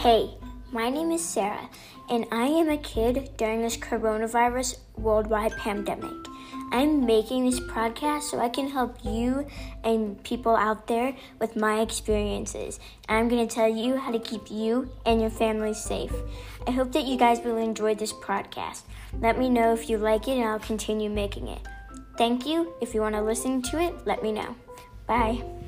Hey, my name is Sarah, and I am a kid during this coronavirus worldwide pandemic. I'm making this podcast so I can help you and people out there with my experiences. I'm going to tell you how to keep you and your family safe. I hope that you guys will enjoy this podcast. Let me know if you like it, and I'll continue making it. Thank you. If you want to listen to it, let me know. Bye.